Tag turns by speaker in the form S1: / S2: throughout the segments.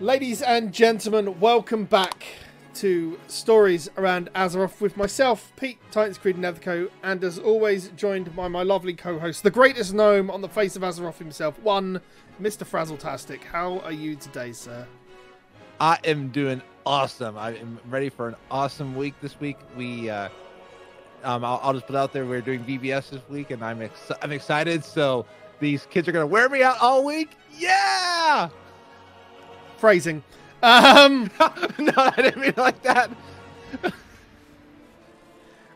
S1: Ladies and gentlemen, welcome back to Stories Around Azeroth with myself, Pete, Titans Creed Netherco, and as always, joined by my lovely co-host, the greatest gnome on the face of Azeroth himself, one Mr. Frazzletastic. How are you today, sir?
S2: I am doing awesome. I am ready for an awesome week this week. We, uh, um, I'll, I'll just put out there we're doing VBS this week, and I'm ex- I'm excited. So these kids are gonna wear me out all week. Yeah.
S1: Phrasing. Um,
S2: no, I didn't mean like that.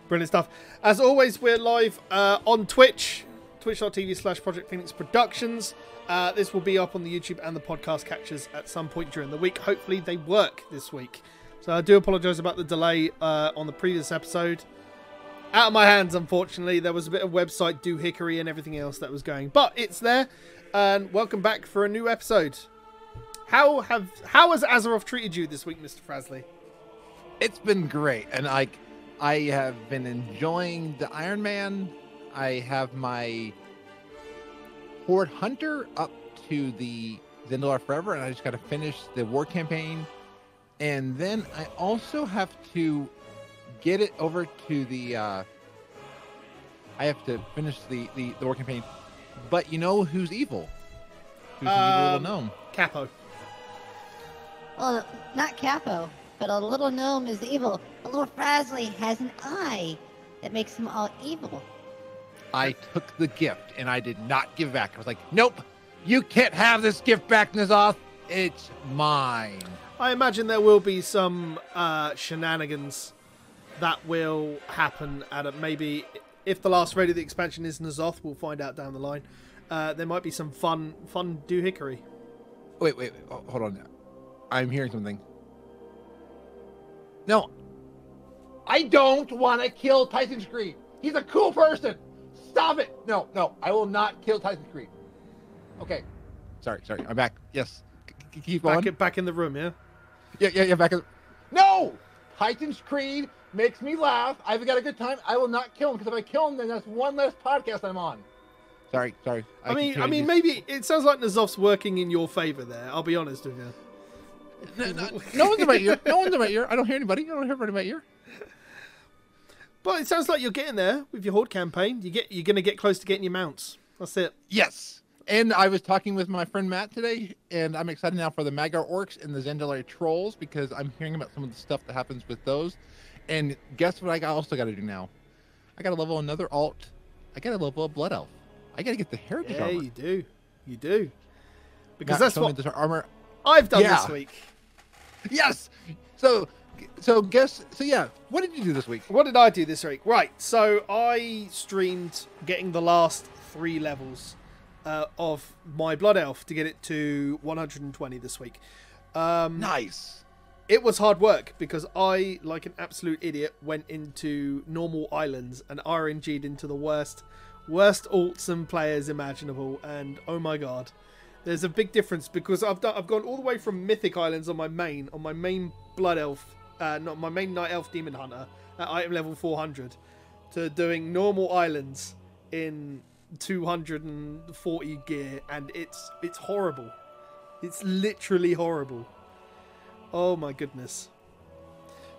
S1: Brilliant stuff. As always, we're live uh, on Twitch, twitch.tv slash Project Phoenix Productions. Uh, this will be up on the YouTube and the podcast catchers at some point during the week. Hopefully, they work this week. So I do apologise about the delay uh, on the previous episode. Out of my hands, unfortunately. There was a bit of website do hickory and everything else that was going, but it's there. And welcome back for a new episode. How have how has Azeroth treated you this week, Mr. Frasley?
S2: It's been great, and like I have been enjoying the Iron Man. I have my Horde Hunter up to the Zendikar Forever, and I just got to finish the war campaign, and then I also have to get it over to the. Uh, I have to finish the, the the war campaign, but you know who's evil? Who's the evil little
S1: Um,
S2: gnome?
S1: Capo.
S3: Well, not Capo, but a little gnome is evil. A little Frasley has an eye that makes them all evil.
S2: I took the gift and I did not give back. I was like, nope, you can't have this gift back, N'Zoth. It's mine.
S1: I imagine there will be some uh, shenanigans that will happen at a, maybe if the last raid of the expansion is N'Zoth, we'll find out down the line. Uh, there might be some fun, fun do hickory.
S2: Wait, wait, wait. Hold on. I'm hearing something. No, I don't want to kill Titans Creed. He's a cool person. Stop it. No, no, I will not kill Titans Creed. Okay. Sorry, sorry. I'm back. Yes. C- c- keep going.
S1: Back, in- back in the room, yeah.
S2: Yeah, yeah, yeah. Back. In... No, Titans Creed makes me laugh. I've got a good time. I will not kill him because if I kill him, then that's one less podcast I'm on. Sorry, sorry.
S1: I, mean, I mean,
S2: to-
S1: maybe it sounds like N'Zoth's working in your favor there. I'll be honest with you.
S2: No, no, no one's in my ear. No one's in my ear. I don't hear anybody. I don't hear anybody in my ear.
S1: But it sounds like you're getting there with your horde campaign. You get, you're going to get close to getting your mounts. That's it.
S2: Yes. And I was talking with my friend Matt today, and I'm excited now for the Mag'har Orcs and the Zandalari Trolls because I'm hearing about some of the stuff that happens with those. And guess what I also got to do now? I got to level another alt. I got to level a Blood Elf. I got to get the Heritage
S1: Yeah,
S2: armor.
S1: you do. You do. Because
S2: Matt
S1: that's
S2: me
S1: what
S2: this armor.
S1: I've done
S2: Yeah.
S1: this week.
S2: Yes. So, so guess. So yeah. What did you do this week?
S1: What did I do this week? Right, so I streamed getting the last three levels uh, of my Blood Elf to get it to 120 this week. Um,
S2: Nice.
S1: It was hard work because I, like an absolute idiot, went into normal islands and RNG'd into the worst, worst alts and players imaginable. And oh my god, there's a big difference because I've done, I've gone all the way from Mythic Islands on my main, on my main Blood Elf, uh, not my main Night Elf Demon Hunter at item level 400, to doing normal islands in 240 gear, and it's it's horrible. It's literally horrible. Oh my goodness.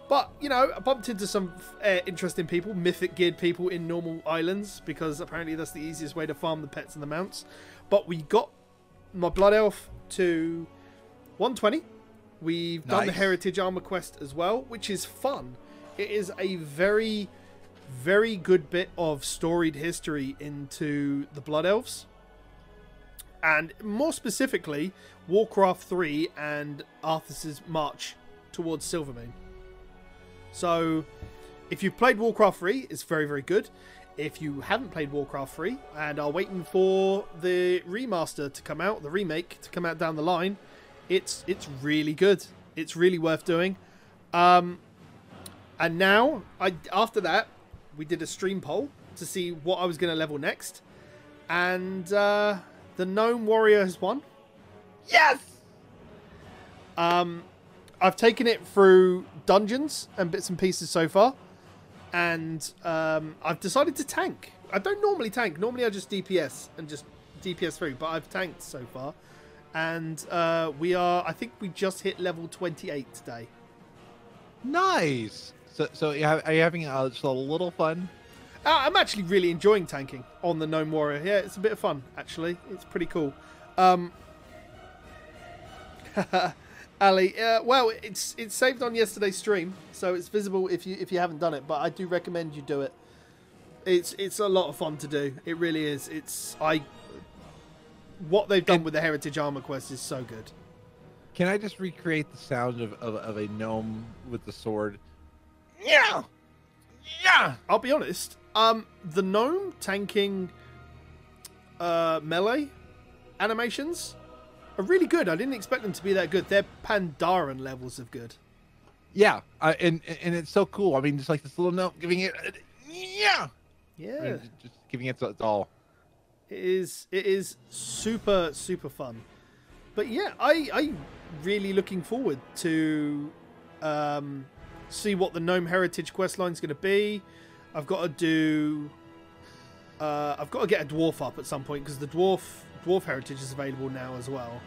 S1: But, you know, I bumped into some uh, interesting people, mythic geared people in normal islands, because apparently that's the easiest way to farm the pets and the mounts. But we got my Blood Elf to 120. We've done the Heritage Armor quest as well, which is fun. It is a very, very good bit of storied history into the Blood Elves and more specifically, Warcraft 3 and Arthas's march towards Silvermoon. So, if you've played Warcraft 3, it's very, very good. If you haven't played Warcraft 3 and are waiting for the remaster to come out, the remake to come out down the line, it's it's really good. It's really worth doing. Um, and now, I after that, we did a stream poll to see what I was going to level next, and uh, the gnome warrior has won.
S2: Yes.
S1: Um, I've taken it through dungeons and bits and pieces so far, and um, I've decided to tank. I don't normally tank. Normally I just DPS and just DPS through, but I've tanked so far, and uh, we are. I think we just hit level 28 today.
S2: Nice. So, so are you having uh, just a little fun?
S1: Uh, I'm actually really enjoying tanking on the Gnome Warrior. Yeah, it's a bit of fun, actually. It's pretty cool. Um, Ali, uh, well, it's it's saved on yesterday's stream, so it's visible if you if you haven't done it. But I do recommend you do it. It's it's a lot of fun to do. It really is. It's I. What they've done
S2: And-
S1: with the Heritage Armor Quest is so good.
S2: Can I just recreate the sound of, of, of a gnome with the sword? Yeah. Yeah.
S1: I'll be honest. Um, the gnome tanking uh, melee animations are really good. I didn't expect them to be that good. They're Pandaren levels of good.
S2: Yeah. I, and and it's so cool. I mean, just like this little gnome giving it. uh, Yeah. I
S1: Yeah,
S2: mean, just giving it its all.
S1: it is. It is super super fun. But yeah, I I really looking forward to um, see what the gnome heritage quest line is going to be. I've got to do. Uh, I've got to get a dwarf up at some point because the dwarf dwarf heritage is available now as well.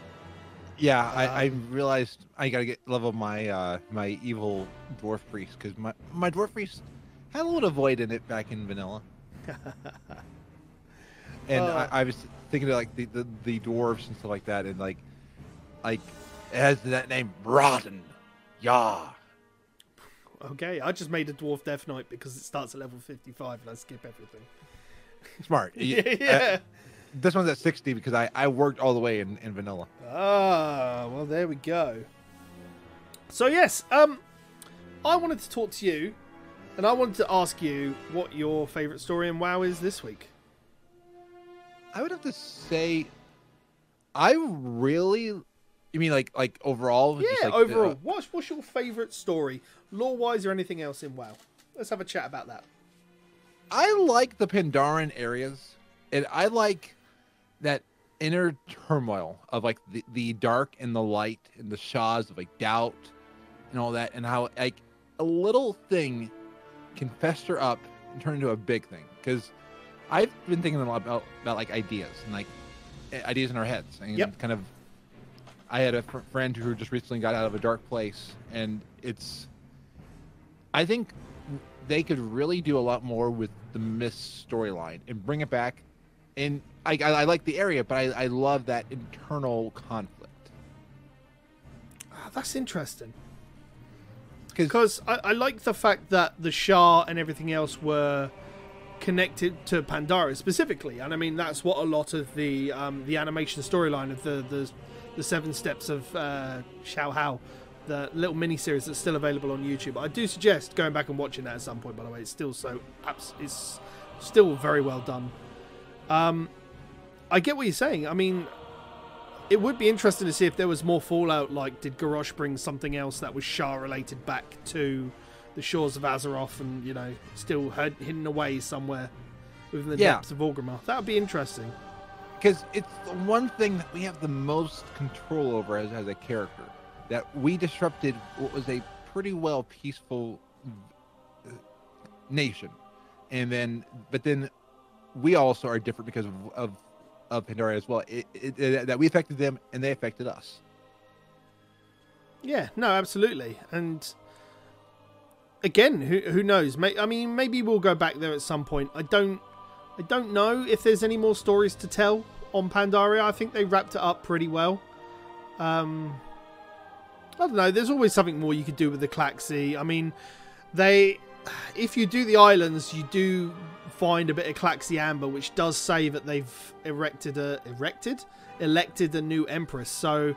S2: Yeah, I, I
S1: Um,
S2: realized I gotta get level my uh my evil dwarf priest because my my dwarf priest had a little void in it back in vanilla. and
S1: Uh.
S2: I, I was thinking of like the, the the dwarves and stuff like that, and like like it has that name Rotten. Yeah.
S1: Okay, I just made a dwarf death knight because it starts at level fifty-five and I skip everything.
S2: Smart.
S1: Yeah, yeah.
S2: uh, this one's at sixty because I I worked all the way in, in vanilla.
S1: Ah, well, there we go. So yes, um, I wanted to talk to you, and I wanted to ask you what your favourite story in WoW is this week.
S2: I would have to say, I really. You mean like like overall?
S1: Yeah,
S2: like the- uh,
S1: overall, what's what's your favourite story, lore-wise or anything else in WoW? Let's have a chat about that.
S2: I like the Pandaren areas, and I like that inner turmoil of like the, the dark and the light and the shaws of like doubt and all that, and how like a little thing can fester up and turn into a big thing. Because I've been thinking a lot about about like ideas and like ideas in our heads, and
S1: Yep.
S2: kind of. I had a fr- friend who just recently got out of a dark place, and it's. I think they could really do a lot more with the Mist storyline and bring it back. And I, I, I like the area, but I, I love that internal conflict.
S1: Ah, that's interesting.
S2: Because
S1: Because I, I like the fact that the Sha and everything else were connected to Pandaria specifically, and I mean that's what a lot of the um, the animation storyline of the the, the seven steps of uh, Shaohao, the little mini series that's still available on YouTube. I do suggest going back and watching that at some point. By the way, it's still so it's still very well done. Um, I get what you're saying. I mean, it would be interesting to see if there was more fallout. Like, did Garrosh bring something else that was Sha related back to the shores of Azeroth, and you know, still hid- hidden away somewhere within the
S2: Yeah.
S1: depths of Orgrimmar? That would be interesting.
S2: because it's the one thing that we have the most control over as, as a character. That we disrupted what was a pretty well peaceful uh, nation, and then but then we also are different because of of, of Pandora as well. It, it, it- that we affected them and they affected us.
S1: Yeah, no, absolutely. And again, who who knows? May, I mean, maybe we'll go back there at some point. I don't, I don't know if there's any more stories to tell on Pandaria. I think they wrapped it up pretty well. Um, I don't know. There's always something more you could do with the Klaxxi. I mean, they, if you do the islands, you do find a bit of Klaxxi Amber, which does say that they've erected a erected elected a new empress. So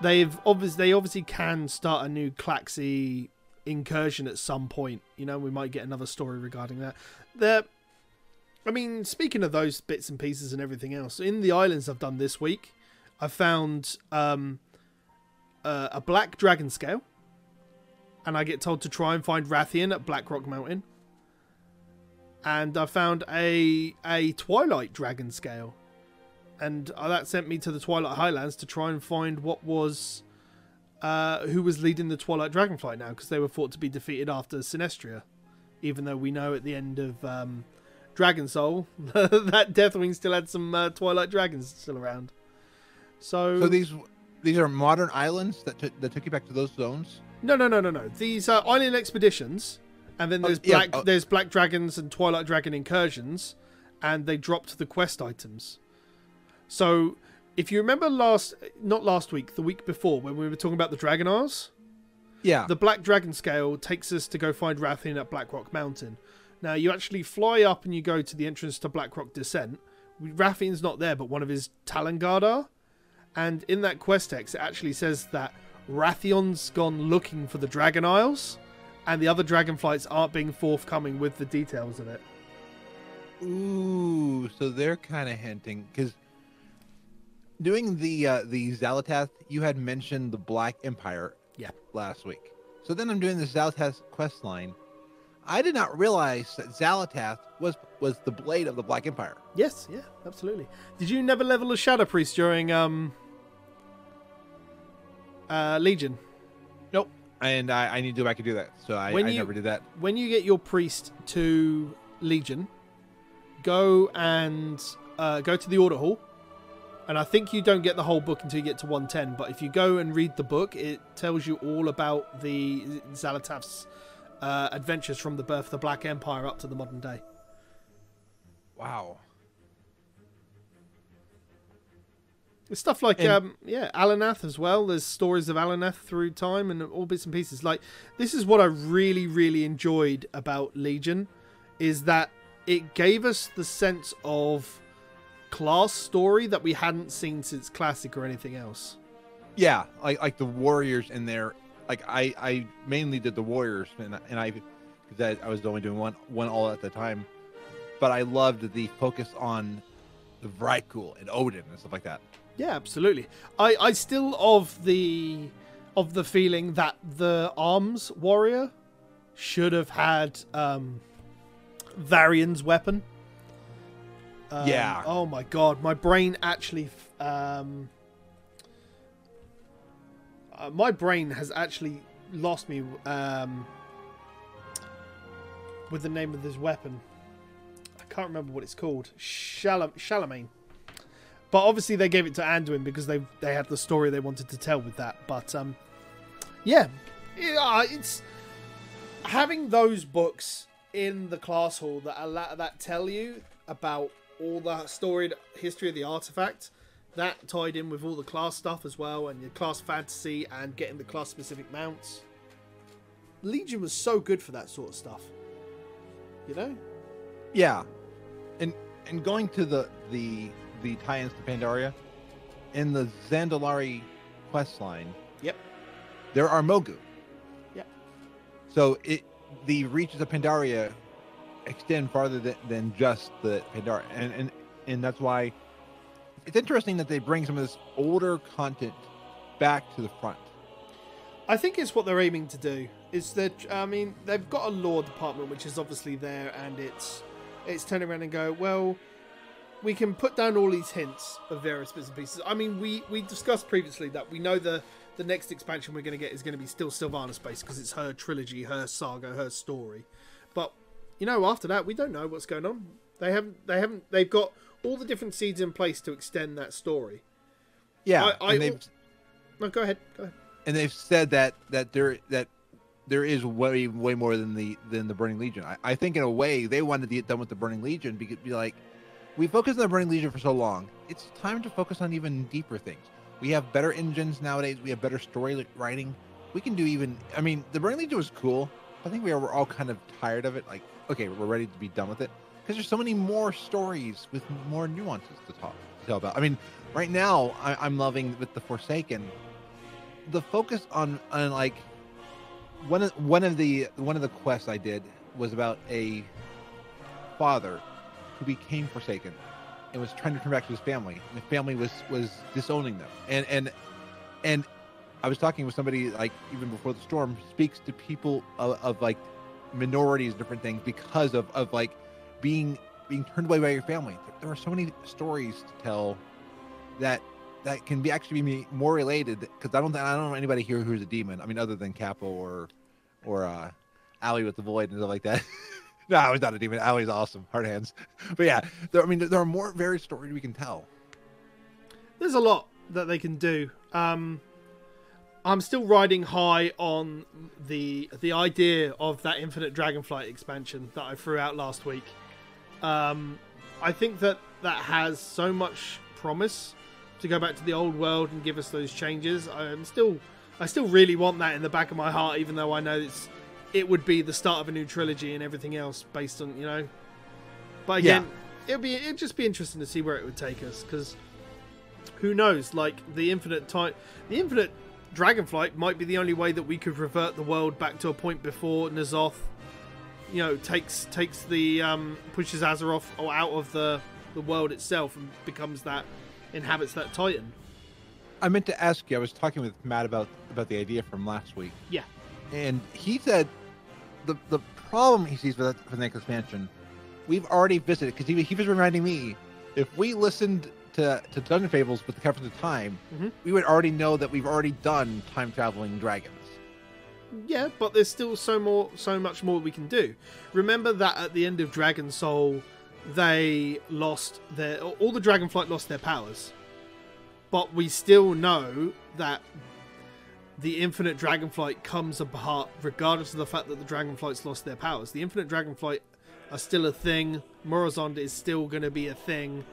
S1: they've obviously they obviously can start a new Klaxxi incursion at some point. You know, we might get another story regarding that. There, I mean, speaking of those bits and pieces and everything else, in the islands I've done this week, I found um, uh, a black dragon scale, and I get told to try and find Wrathion at Blackrock Mountain. And I found a a Twilight dragon scale, and uh, that sent me to the Twilight Highlands to try and find what was uh, who was leading the Twilight Dragonflight now, because they were thought to be defeated after Sinestra, even though we know at the end of um, Dragon Soul that Deathwing still had some uh, Twilight dragons still around. So,
S2: So these these are modern islands that that took you back to those zones.
S1: No, no, no, no, no. These are island expeditions, and then
S2: Oh,
S1: there's
S2: yeah,
S1: black
S2: oh.
S1: there's black dragons and twilight dragon incursions, and they dropped the quest items. So, if you remember last, not last week, the week before, when we were talking about the Dragon Isles,
S2: Yeah.
S1: the Black Dragon Scale takes us to go find Wrathion at Blackrock Mountain. Now, you actually fly up and you go to the entrance to Blackrock Descent. Wrathion's not there, but one of his Talon Guard are. And in that quest text, it actually says that Wrathion's gone looking for the Dragon Isles, and the other dragon flights aren't being forthcoming with the details of it.
S2: Ooh, so they're kind of hinting because doing the uh, the Xal'atath, you had mentioned the Black Empire,
S1: Yeah.
S2: last week. So then I'm doing the Xal'atath quest line. I did not realize that Xal'atath was was the blade of the Black Empire.
S1: Yes, yeah, absolutely. Did you never level a Shadow Priest during um uh, Legion?
S2: And I, I need to go back and do that. So I,
S1: When
S2: I
S1: you-
S2: never did that.
S1: when you get your priest to Legion, go and uh, go to the order hall. And I think you don't get the whole book until you get to 110. But if you go and read the book, it tells you all about the Xal'atath's uh, adventures from the birth of the Black Empire up to the modern day.
S2: Wow.
S1: Stuff like
S2: And-
S1: um, yeah, Alanath as well. There's stories of Alanath through time and all bits and pieces. Like this is what I really, really enjoyed about Legion, is that it gave us the sense of class story that we hadn't seen since Classic or anything else.
S2: Yeah, like like the warriors in there. Like I I mainly did the warriors, and and I because I, I was only doing one one all at the time, but I loved the focus on the Vrykul and Odyn and stuff like that.
S1: Yeah, absolutely. I, I still of the of the feeling that the arms warrior should have had um Varian's weapon. Um,
S2: Yeah.
S1: Oh my god, my brain actually um uh, my brain has actually lost me um with the name of this weapon. I can't remember what it's called. Shalam- Shalamayne. But obviously they gave it to Anduin because they they had the story they wanted to tell with that. But um, yeah, yeah, it's having those books in the class hall that allow, that tell you about all the storied history of the artifact. That tied in with all the class stuff as well, and your class fantasy and getting the class specific mounts. Legion was so good for that sort of stuff. You know?
S2: Yeah, and and going to the the the tie-ins to Pandaria, in the Zandalari quest line,
S1: Yep.
S2: there are Mogu.
S1: Yep.
S2: So it the reaches of Pandaria extend farther than, than just the Pandaria, and and and that's why it's interesting that they bring some of this older content back to the front.
S1: I think it's what they're aiming to do. Is that I mean they've got a law department which is obviously there, and it's it's turning around and go well. We can put down all these hints of various bits and pieces. I mean, we we discussed previously that we know the the next expansion we're going to get is going to be still Sylvana Space because it's her trilogy, her saga, her story. But you know, after that, we don't know what's going on. They haven't. They haven't. They've got all the different seeds in place to extend that story.
S2: Yeah,
S1: I- I-
S2: and they've
S1: No, go ahead. Go ahead.
S2: and they've said that that there that there is way way more than the than the Burning Legion. I, I think in a way they wanted to get done with the Burning Legion because be like, we focused on the Burning Legion for so long. It's time to focus on even deeper things. We have better engines nowadays. We have better story writing. We can do even. I mean, the Burning Legion was cool. I think we were all kind of tired of it. Like, okay, we're ready to be done with it because there's so many more stories with more nuances to talk to tell about. I mean, right now I, I'm loving with the Forsaken the focus on on like one of one of the one of the quests I did was about a father who became forsaken and was trying to turn back to his family. And the family was was disowning them. And and and I was talking with somebody like even before the storm speaks to people of, of like minorities, different things because of of like being being turned away by your family. There are so many stories to tell that that can be actually be more related because I don't I don't know anybody here who's a demon. I mean, other than Capo or or uh with the void and stuff like that. no, was not a demon. Ali's awesome, hard hands. But yeah, there, I mean, there are more varied stories we can tell.
S1: There's a lot. that they can do. Um, I'm still riding high on the the idea of that Infinite Dragonflight expansion that I threw out last week. Um, I think that that has so much promise to go back to the old world and give us those changes. I'm still, I still really want that in the back of my heart, even though I know it's it would be the start of a new trilogy and everything else based on you know. But again, it'd be it'd just be interesting to see where it would take us because who knows? Like the infinite time, the infinite dragonflight might be the only way that we could revert the world back to a point before N'Zoth, you know, takes takes the um, pushes Azeroth out of the the world itself and becomes that inhabits that Titan.
S2: I meant to ask you. I was talking with Matt about about the idea from last week.
S1: Yeah.
S2: and he said the the problem he sees with, with the next expansion, we've already visited because he, he was reminding me if we listened to, to Dungeon Fables with the Caverns of Time,
S1: Mhm.
S2: we would already know that we've already done time traveling dragons.
S1: Yeah, but there's still so more, so much more we can do. Remember that at the end of Dragon Soul, they lost their all the Dragonflight lost their powers, but we still know that the Infinite Dragonflight comes apart regardless of the fact that the Dragonflights lost their powers. The Infinite Dragonflight are still a thing. Murozond is still going to be a thing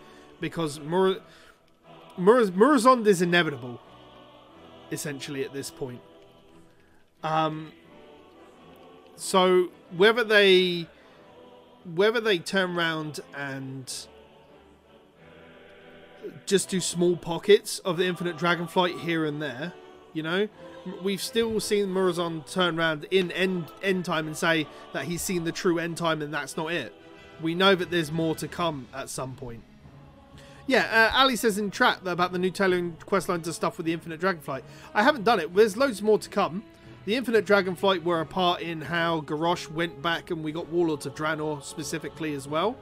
S1: because Murozond is inevitable, essentially at this point. Um, so whether they whether they turn around and just do small pockets of the Infinite Dragonflight here and there, you know, we've still seen Murozond turn around in end end time and say that he's seen the true end time and that's not it. We know that there's more to come at some point. Yeah, uh, Ali says in chat about the new tailoring quest lines and stuff with the Infinite Dragonflight. I haven't done it. There's loads more to come. The Infinite Dragonflight were a part in how Garrosh went back and we got Warlords of Draenor specifically as well.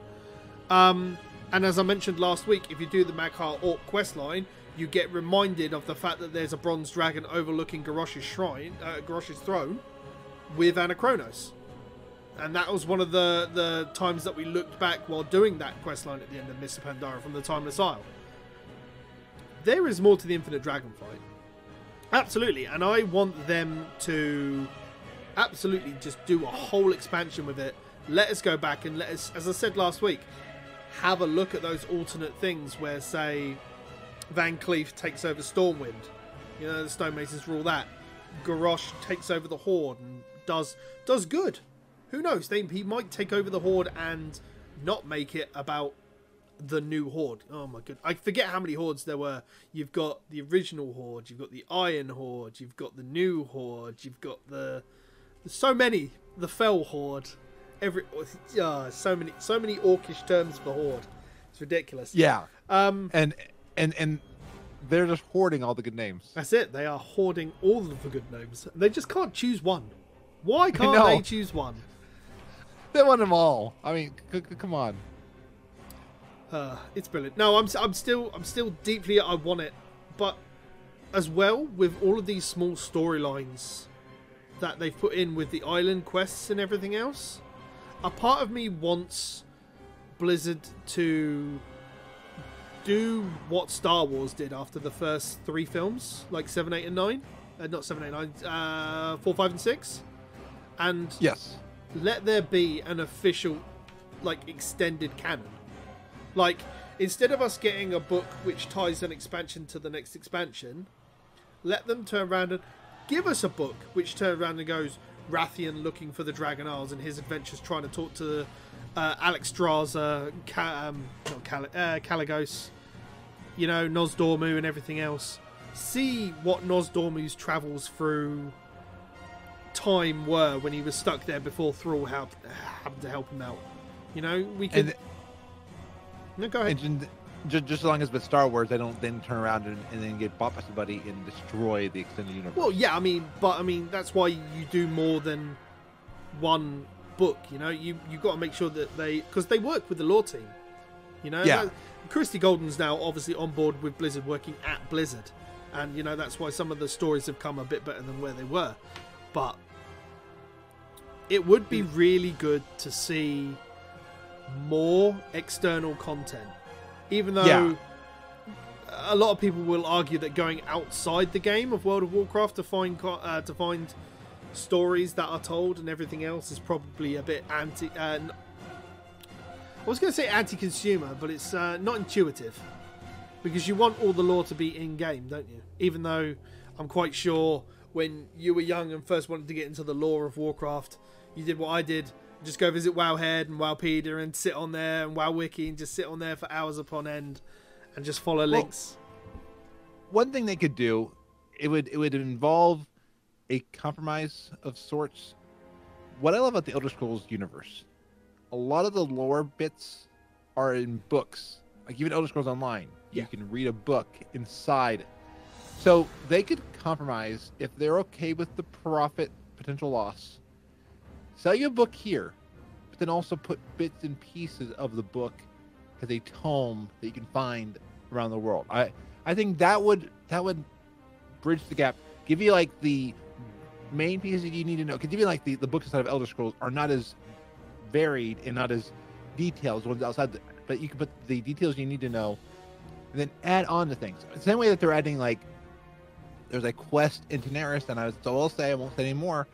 S1: Um, and as I mentioned last week, if you do the Maghar Orc quest line, you get reminded of the fact that there's a bronze dragon overlooking Garrosh's shrine, uh, Garrosh's throne, with Anachronos. And that was one of the, the times that we looked back while doing that quest line at the end of Mr. Pandara from the Timeless Isle. There is more to the Infinite Dragonflight. Absolutely, and I want them to absolutely just do a whole expansion with it. Let us go back and let us, as I said last week, have a look at those alternate things where, say, VanCleef takes over Stormwind. You know, the Stonemasons rule that. Garrosh takes over the Horde and does does good. Who knows? They, he might take over the Horde and not make it about the new Horde. Oh my god. I forget how many Hordes there were. You've got the original Horde, you've got the Iron Horde, you've got the new Horde, you've got the there's so many. The Fel Horde. Every uh, so many so many orcish terms for Horde. It's ridiculous.
S2: Yeah,
S1: Um
S2: and and and they're just hoarding all the good names.
S1: That's it. They are hoarding all of the good names. They just can't choose one. Why can't they choose one?
S2: They want them all. I mean, c- c- come on.
S1: Uh, it's brilliant. No, I'm I'm still I'm still deeply I want it, but as well with all of these small storylines that they've put in with the island quests and everything else, a part of me wants Blizzard to do what Star Wars did after the first three films, like seven, eight, and nine. Uh, not seven, eight, nine. Uh, four, five, and six, and
S2: Yes.
S1: let there be an official like extended canon like instead of us getting a book which ties an expansion to the next expansion let them turn around and give us a book which turns around and goes Wrathion looking for the Dragon Isles and his adventures trying to talk to uh, Alexstrasza, Ca- um, not Cal- uh, Kalecgos, you know, Nosdormu and everything else. See what Nosdormu's travels through time were when he was stuck there before Thrall helped, happened to help him out. You know, we can. No, go ahead.
S2: and just, just as long as with Star Wars, they don't then turn around and, and then get bought by somebody and destroy the extended universe.
S1: Well, yeah, I mean, but I mean, that's why you do more than one book. You know, you you got to make sure that they because they work with the law team. You know,
S2: Yeah.
S1: That- Christie Golden's now obviously on board with Blizzard, working at Blizzard, and you know that's why some of the stories have come a bit better than where they were. But it would be really good to see more external content, even though.
S2: Yeah.
S1: a lot of people will argue that going outside the game of World of Warcraft to find uh, to find stories that are told and everything else is probably a bit anti. Uh, I was going to say anti-consumer, but it's uh, not intuitive because you want all the lore to be in game, don't you? Even though I'm quite sure when you were young and first wanted to get into the lore of Warcraft, you did what I did. Just go visit Wowhead and Wowpedia and sit on there and WowWiki and just sit on there for hours upon end and just follow links.
S2: One thing they could do, it would it would involve a compromise of sorts. What I love about the Elder Scrolls universe, a lot of the lore bits are in books. Like even Elder Scrolls Online,
S1: Yeah.
S2: you can read a book inside. So they could compromise if they're okay with the profit potential loss. Sell you a book here, but then also put bits and pieces of the book as a tome that you can find around the world. I I think that would that would bridge the gap. Give you like the main pieces that you need to know. Because even like the, the books inside of Elder Scrolls are not as varied and not as detailed as ones outside. The, but you can put the details you need to know, and then add on to things. The same way that they're adding like there's a quest in Daenerys, and I was so I'll say I won't say any more.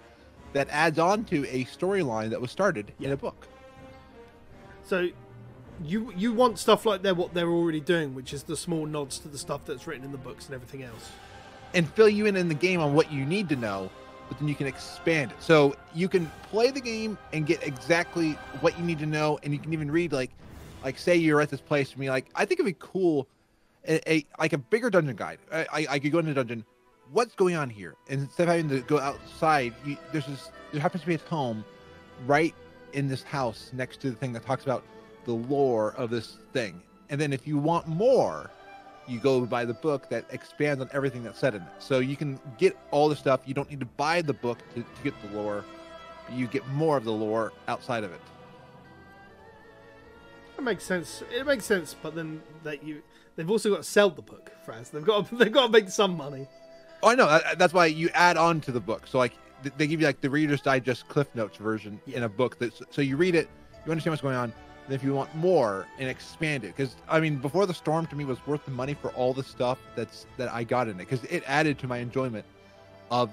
S2: That adds on to a storyline that was started in a book.
S1: So you you want stuff like they're what they're already doing, which is the small nods to the stuff that's written in the books and everything else.
S2: and fill you in in the game on what you need to know, but then you can expand it. So you can play the game and get exactly what you need to know, and you can even read like, like say you're at this place and be like, I think it'd be cool, a, a like a bigger dungeon guide. I, I, I could go into a dungeon. What's going on here? And instead of having to go outside, you, there's this. There happens to be a home, right in this house next to the thing that talks about the lore of this thing. And then if you want more, you go buy the book that expands on everything that's said in it. So you can get all the stuff. You don't need to buy the book to, to get the lore. You get more of the lore outside of it.
S1: That makes sense. It makes sense, but then that you they've also got to sell the book, Fraz. They've got to, they've got to make some money.
S2: Oh, I know. That's why you add on to the book. So like they give you like the Reader's Digest Cliff Notes version in a book. That so you read it, you understand what's going on. If you want more and expand it, because I mean, before the storm to me was worth the money for all the stuff that's that I got in it, because it added to my enjoyment of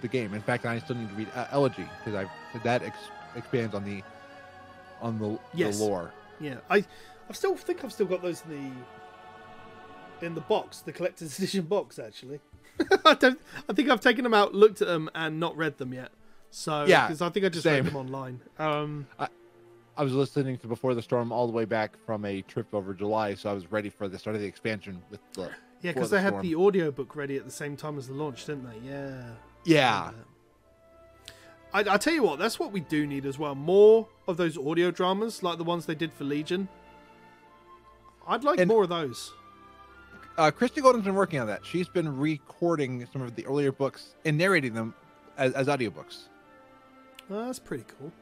S2: the game. In fact, I still need to read uh, Elegy because I that ex- expands on the on the,
S1: Yes.
S2: the lore.
S1: Yeah, I I still think I've still got those in the in the box, the collector's edition box. Actually, I don't. I think I've taken them out, looked at them, and not read them yet. So
S2: Yeah,
S1: because I think I just
S2: same.
S1: read them online. Um,
S2: I was listening to Before the Storm all the way back from a trip over July, so I was ready for the start of the expansion with the
S1: yeah, because
S2: the
S1: they had
S2: Storm.
S1: the audiobook ready at the same time as the launch, didn't they? Yeah.
S2: yeah.
S1: I, I tell you what, that's what we do need as well. More of those audio dramas, like the ones they did for Legion. I'd like
S2: And-
S1: more of those.
S2: Uh, Christie Golden's been working on that. She's been recording some of the earlier books and narrating them as, as audiobooks.
S1: Oh, that's pretty cool.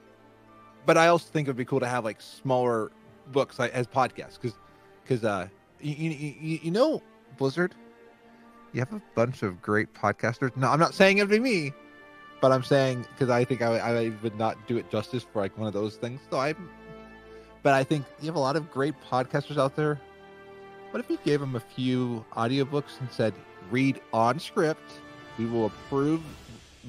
S2: But I also think it would be cool to have like smaller books like, as podcasts because because uh, you, you, you, know Blizzard, you have a bunch of great podcasters. No, I'm not saying it would be me, but I'm saying because I think I, I would not do it justice for like one of those things. So I, but I think you have a lot of great podcasters out there. What if you gave them a few audiobooks and said, read on script, we will approve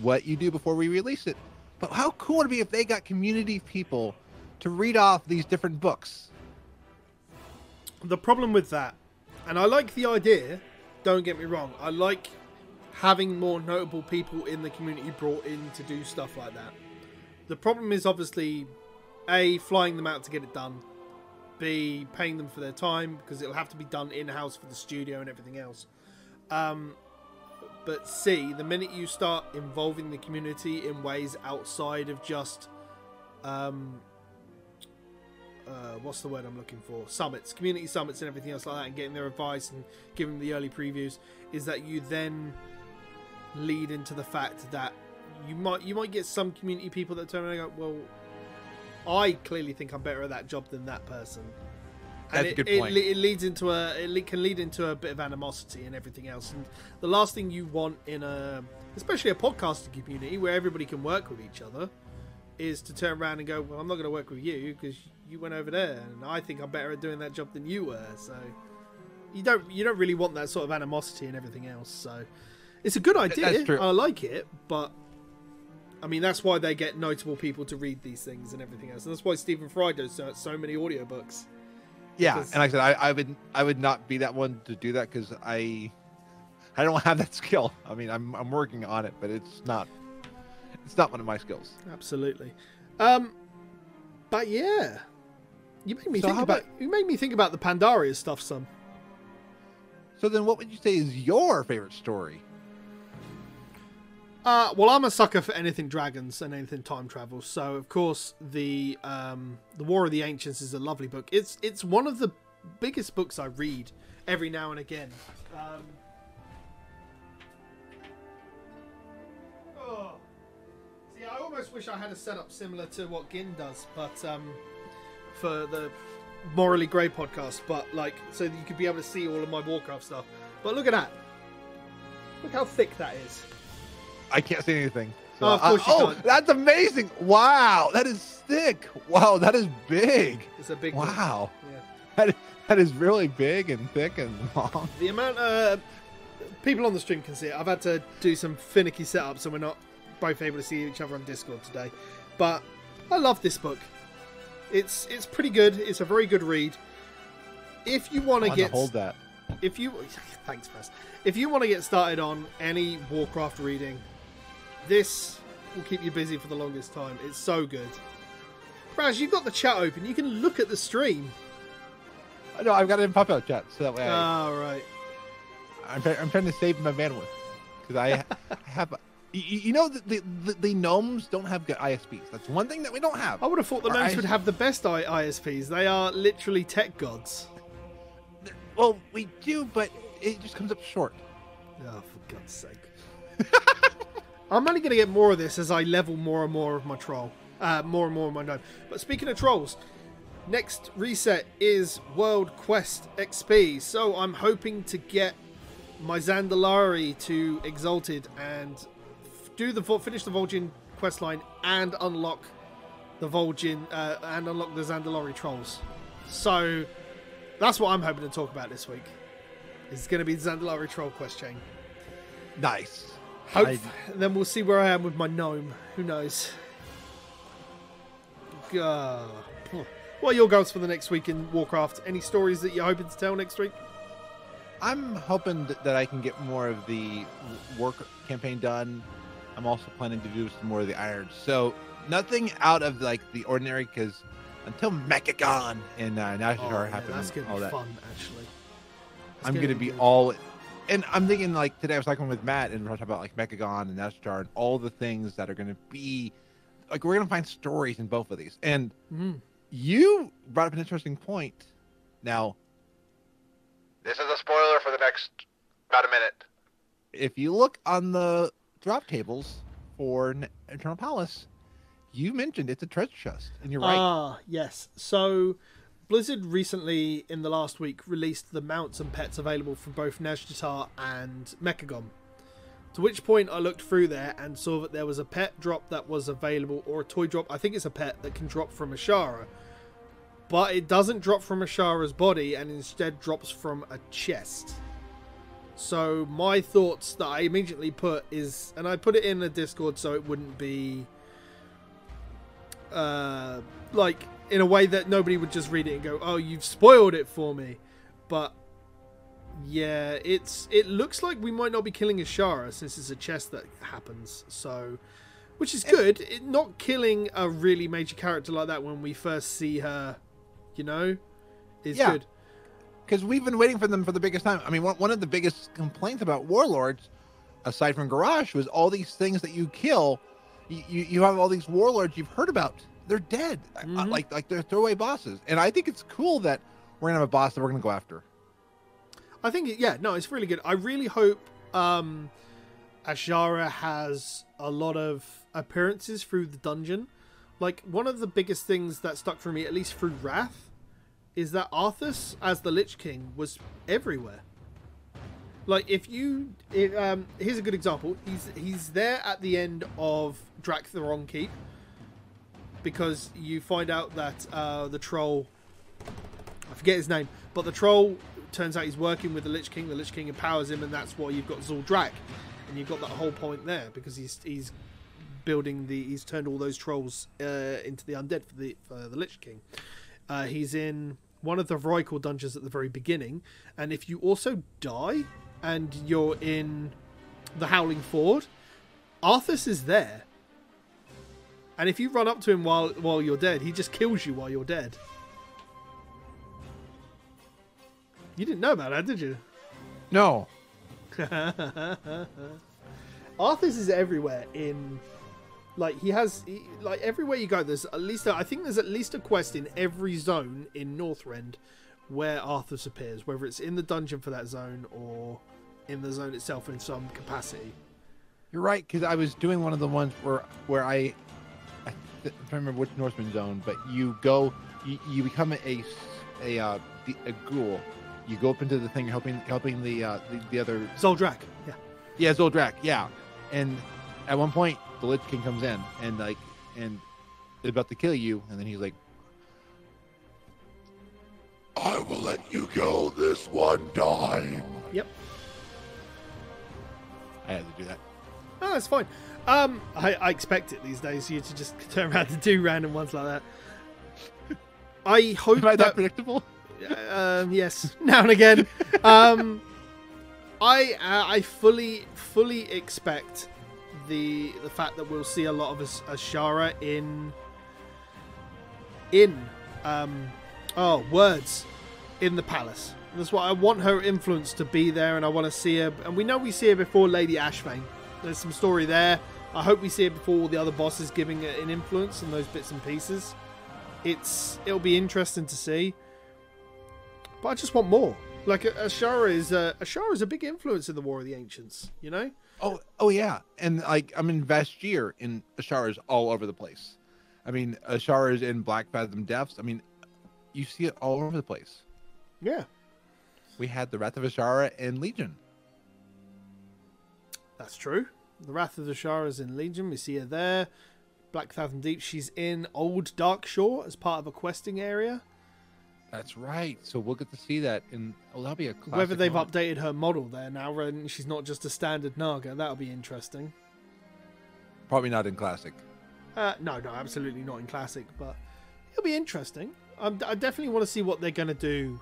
S2: what you do before we release it. But how cool would it be if they got community people to read off these different books?
S1: The problem with that, and I like the idea, don't get me wrong, I like having more notable people in the community brought in to do stuff like that. The problem is obviously A, flying them out to get it done, B, paying them for their time because it'll have to be done in house for the studio and everything else. Um, but C, the minute you start involving the community in ways outside of just um, uh, what's the word I'm looking for? Summits, community summits, and everything else like that, and getting their advice and giving them the early previews, is that you then lead into the fact that you might you might get some community people that turn around and go, well, I clearly think I'm better at that job than that person. And
S2: That's a
S1: it,
S2: good
S1: it It, leads into a it can lead into a bit of animosity and everything else. And the last thing you want in a especially a podcasting community where everybody can work with each other is to turn around and go, well, I'm not going to work with you because you went over there, and I think I'm better at doing that job than you were. So, you don't you don't really want that sort of animosity and everything else. So it's a good idea. I like it, but I mean that's why they get notable people to read these things and everything else. And that's why Stephen Fry does so, so many audiobooks.
S2: Yeah,
S1: Because-
S2: and like I said, I, I would I would not be that one to do that because I I don't have that skill. I mean, I'm I'm working on it, but it's not it's not one of my skills.
S1: Absolutely. Um, but yeah, you made me
S2: So
S1: think about,
S2: about-
S1: you made me think about the Pandaria stuff some.
S2: So then, what would you say is your favorite story?
S1: Uh, well, I'm a sucker for anything dragons and anything time travel. So, of course, the um, the War of the Ancients is a lovely book. It's it's one of the biggest books I read every now and again. Um, oh. See, I almost wish I had a setup similar to what Gin does, but um, for the morally grey podcast. But like, so that you could be able to see all of my Warcraft stuff. But look at that! Look how thick that is.
S2: I can't say anything. So,
S1: Oh, of course
S2: I-
S1: you
S2: oh,
S1: can't.
S2: that's amazing! Wow, that is thick. Wow, that is big.
S1: It's a big.
S2: Wow,
S1: Yeah.
S2: that that is really big and thick and long.
S1: The amount uh, people on the stream can see it. I've had to do some finicky setups, so we're not both able to see each other on Discord today. But I love this book. It's it's pretty good. It's a very good read. If you want to get
S2: hold that.
S1: if you thanks Fast. If you want to get started on any Warcraft reading, this will keep you busy for the longest time. It's so good. Raz, you've got the chat open. You can look at the stream.
S2: No, I've got it in pop out chat, so that way I,
S1: Oh, right.
S2: I'm, I'm trying to save my bandwidth because I have. You, you know, the, the, the, gnomes don't have good ISPs. That's one thing that we don't have.
S1: I would have thought the
S2: Or
S1: gnomes would have the best ISPs. They are literally tech gods.
S2: Well, we do, but it just comes up short.
S1: Oh, for God's sake. I'm only going to get more of this as I level more and more of my troll. Uh, more and more of my gnome. But speaking of trolls, next reset is World Quest XP. So I'm hoping to get my Zandalari to Exalted and do the finish the Vol'jin quest line and unlock the Vol'jin uh, and unlock the Zandalari trolls. So that's what I'm hoping to talk about this week. It's going to be Zandalari troll quest chain.
S2: Nice.
S1: Hope.
S2: I-
S1: Then we'll see where I am with my gnome. Who knows? Gah. What are your goals for the next week in Warcraft? Any stories that you're hoping to tell next week?
S2: I'm hoping that I can get more of the work campaign done. I'm also planning to do some more of the irons. So nothing out of like the ordinary because until Mechagon and uh, Nashar
S1: Oh,
S2: happen,
S1: that's gonna
S2: all
S1: be
S2: that,
S1: fun, actually. That's
S2: I'm gonna be
S1: good.
S2: all. And I'm thinking like today I was talking with Matt and we're talking about like Mechagon and Nashar and all the things that are gonna be like we're gonna find stories in both of these. And
S1: Mhm.
S2: you brought up an interesting point. Now,
S4: This is a spoiler for the next about a minute.
S2: if you look on the drop tables for N- Eternal Palace, you mentioned it's a treasure chest, and you're right.
S1: Ah, yes. So, Blizzard recently, in the last week, released the mounts and pets available from both Nazjatar and Mechagon. To which point I looked through there and saw that there was a pet drop that was available, or a toy drop. I think it's a pet that can drop from Azshara. But it doesn't drop from Azshara's body and instead drops from a chest. So my thoughts that I immediately put is, and I put it in a Discord so it wouldn't be uh, like in a way that nobody would just read it and go, "Oh, you've spoiled it for me." But yeah, it's it looks like we might not be killing Azshara since it's a chest that happens. So, which is good. It, not killing a really major character like that when we first see her, you know, is
S2: Yeah.
S1: good.
S2: Because we've been waiting for them for the biggest time. I mean, one, one of the biggest complaints about warlords, aside from Garage, was all these things that you kill. You, you, you have all these warlords you've heard about. They're dead,
S1: Mhm.
S2: like like they're throwaway bosses. And I think it's cool that we're gonna have a boss that we're gonna go after.
S1: I think, yeah, no, it's really good. I really hope um, Azshara has a lot of appearances through the dungeon. Like, one of the biggest things that stuck for me, at least through Wrath, is that Arthas, as the Lich King, was everywhere. Like, if you. It, um, here's a good example. He's, he's there at the end of Drak'Tharon Keep because you find out that uh, the troll I forget his name, but the troll turns out he's working with the Lich King. The Lich King empowers him, and that's why you've got Zul'Drak, and you've got that whole point there because he's he's building the he's turned all those trolls uh, into the undead for the for the Lich King. Uh, he's in one of the Vrykul dungeons at the very beginning, and if you also die and you're in the Howling Fjord, Arthas is there. And if you run up to him while while you're dead, he just kills you while you're dead. You didn't know about that, did you?
S2: No.
S1: Arthas is everywhere in like he has he, like everywhere you go there's at least a, I think there's at least a quest in every zone in Northrend where Arthas appears whether it's in the dungeon for that zone or in the zone itself in some capacity.
S2: You're right, because I was doing one of the ones where where I, I th- I don't remember which Northrend zone, but you go, you, you become a a uh, a ghoul. You go up into the thing, helping helping the uh, the, the other
S1: Zul'Drak. Yeah.
S2: yeah Zul'Drak, yeah. And at one point, the Lich King comes in and like and they're about to kill you, and then he's like,
S5: I will let you go this one time.
S1: Yep.
S2: I had to do that.
S1: Oh, that's fine. Um, I, I expect it these days. You to just turn around and do random ones like that. I hope
S2: Am I that
S1: that
S2: predictable?
S1: um, yes, now and again. Um, I uh, I fully fully expect the the fact that we'll see a lot of As- Azshara in in um oh words in the palace. That's why I want her influence to be there, and I want to see her. And we know we see her before Lady Ashvane. There's some story there. I hope we see it before all the other bosses giving it an influence and those bits and pieces. It's it'll be interesting to see but I just want more. Like Azshara is uh, Azshara is a big influence in the War of the Ancients. You know,
S2: Oh, oh yeah, and like I'm in Vashj'ir, and Azshara's all over the place. I mean, Azshara's in Blackfathom Deeps. I mean, you see it all over the place.
S1: yeah,
S2: We had the Wrath of Azshara in Legion.
S1: that's true. The Wrath of Azshara is in Legion. We see her there. Blackfathom Deep. She's in Old Darkshore as part of a questing area.
S2: That's right. So we'll get to see that in. Oh, that'll be a classic
S1: Whether they've
S2: moment.
S1: updated her model there now, and she's not just a standard Naga, that'll be interesting.
S2: Probably not in classic.
S1: Uh, no, no, absolutely not in classic, but it'll be interesting. I'm, I definitely want to see what they're going to do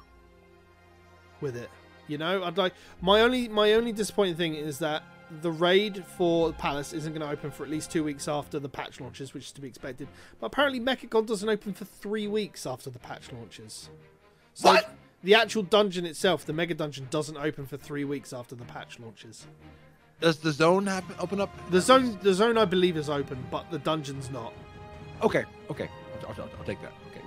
S1: with it. You know, I'd like my only my only disappointing thing is that the raid for the palace isn't going to open for at least two weeks after the patch launches, which is to be expected. But apparently, Mechagon doesn't open for three weeks after the patch launches. So
S5: What?
S1: the actual dungeon itself, the mega dungeon, doesn't open for three weeks after the patch launches.
S2: Does the zone happen, open up?
S1: The zone, the zone, I believe, is open, but the dungeon's not.
S2: Okay, okay, I'll, I'll, I'll take that. Okay.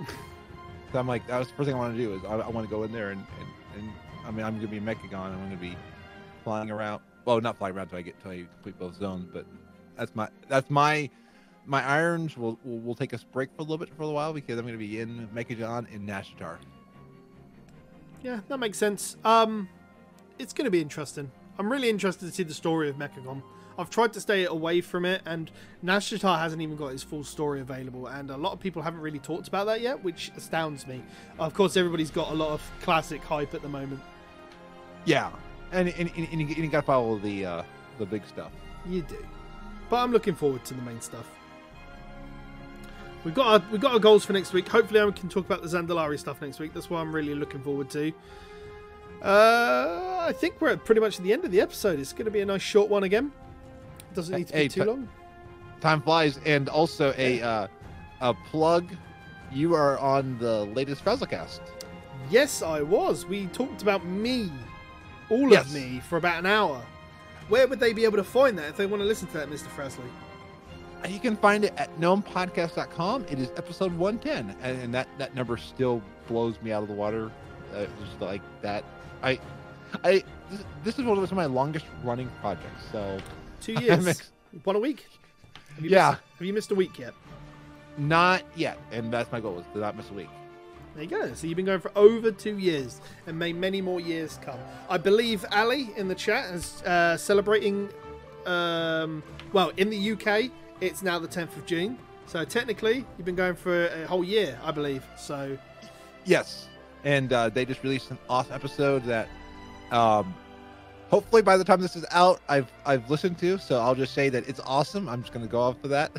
S2: so I'm like, that was the first thing I want to do is I, I want to go in there and, and, and I mean I'm gonna be Mechagon I'm gonna be flying around. Well, not flying around till I get till I complete both zones, but that's my that's my my irons will will, will take us break for a little bit for a while because I'm gonna be in Mechagon in Nazjatar.
S1: Yeah, that makes sense. Um, it's going to be interesting. I'm really interested to see the story of Mechagon. I've tried to stay away from it, and Nazjatar hasn't even got his full story available, and a lot of people haven't really talked about that yet, which astounds me. Of course, everybody's got a lot of classic hype at the moment.
S2: Yeah, and and, and, and you, you gotta follow the uh, the big stuff.
S1: You do, but I'm looking forward to the main stuff. We've got our, we've got our goals for next week. Hopefully, I can talk about the Zandalari stuff next week. That's what I'm really looking forward to. Uh, I think we're at pretty much at the end of the episode. It's going to be a nice short one again. Doesn't need to be
S2: Hey,
S1: too
S2: t-
S1: long.
S2: Time flies, and also a uh, a plug. You are on the latest Frazzlecast.
S1: Yes, I was. We talked about me, all
S2: Yes.
S1: of me, for about an hour. Where would they be able to find that if they want to listen to that, Mr. Fresley?
S2: You can find it at gnomepodcast.com. It is episode 110, and, and that, that number still blows me out of the water. Uh, just like that. I, I, this, this is one of my longest running projects. So,
S1: Two years,
S2: ex-
S1: one a week. Have
S2: Yeah.
S1: missed, have you missed a week yet?
S2: not yet, and that's my goal is to not miss a week.
S1: There you go. So you've been going for over two years, and may many more years come. I believe Ali in the chat is uh, celebrating. Um, well, in the UK, it's now the 10th of June. So technically, you've been going for a whole year, I believe. So
S2: Yes, and uh, they just released an awesome episode that, um, hopefully by the time this is out, I've I've listened to. So I'll just say that it's awesome. I'm just gonna go off for that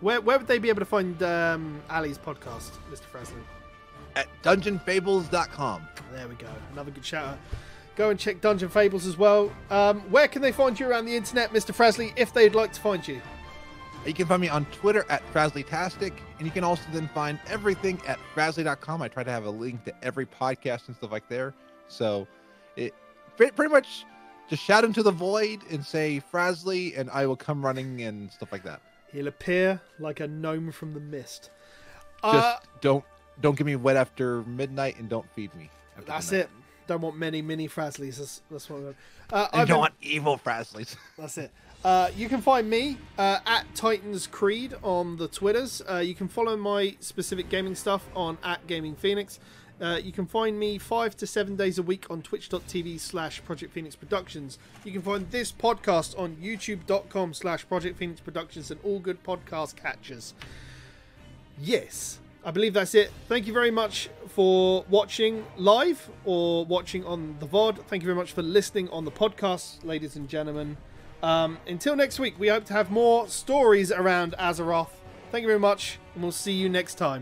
S1: Where where would they be able to find um, Ali's podcast, Mr. Fresley?
S2: At dungeonfables.com.
S1: There we go. Another good shout out. Go and check Dungeon Fables as well. Um, where can they find you around the internet, Mr. Fresley, if they'd like to find you?
S2: You can find me on Twitter at Frasleytastic, and you can also then find everything at Frasley.com. I try to have a link to every podcast and stuff like there. So it pretty much just shout into the void and say Frasley, and I will come running and stuff like that.
S1: He'll appear like a gnome from the mist.
S2: Just
S1: Uh,
S2: don't don't get me wet after midnight, and don't feed me.
S1: that's
S2: midnight.
S1: it. Don't want many mini Frasleys. That's, that's what. I'm uh, I've
S2: don't
S1: been-
S2: want evil Frasleys.
S1: That's it. Uh, you can find me uh, at Titans Creed on the Twitters. Uh, you can follow my specific gaming stuff on at Gaming Phoenix. Uh, you can find me five to seven days a week on twitch.tv slash Project Phoenix Productions. You can find this podcast on youtube.com slash Project Phoenix Productions and all good podcast catchers. Yes, I believe that's it. Thank you very much for watching live or watching on the VOD. Thank you very much for listening on the podcast, ladies and gentlemen. Um, until next week, we hope to have more stories around Azeroth. Thank you very much, and we'll see you next time.